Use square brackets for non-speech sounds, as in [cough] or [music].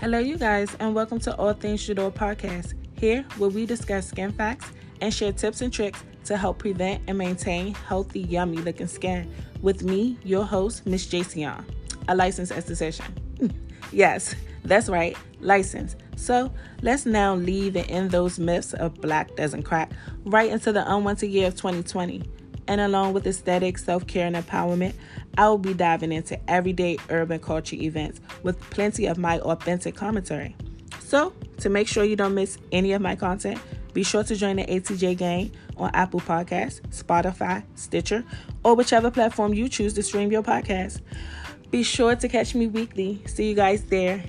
Hello, you guys, and welcome to All Things Jador podcast. Here, where we discuss skin facts and share tips and tricks to help prevent and maintain healthy, yummy looking skin. With me, your host, Miss Jason, a licensed esthetician. [laughs] yes, that's right, licensed. So let's now leave and end those myths of black doesn't crack right into the unwanted year of 2020. And along with aesthetic, self care, and empowerment, I will be diving into everyday urban culture events with plenty of my authentic commentary. So, to make sure you don't miss any of my content, be sure to join the ATJ gang on Apple Podcasts, Spotify, Stitcher, or whichever platform you choose to stream your podcast. Be sure to catch me weekly. See you guys there.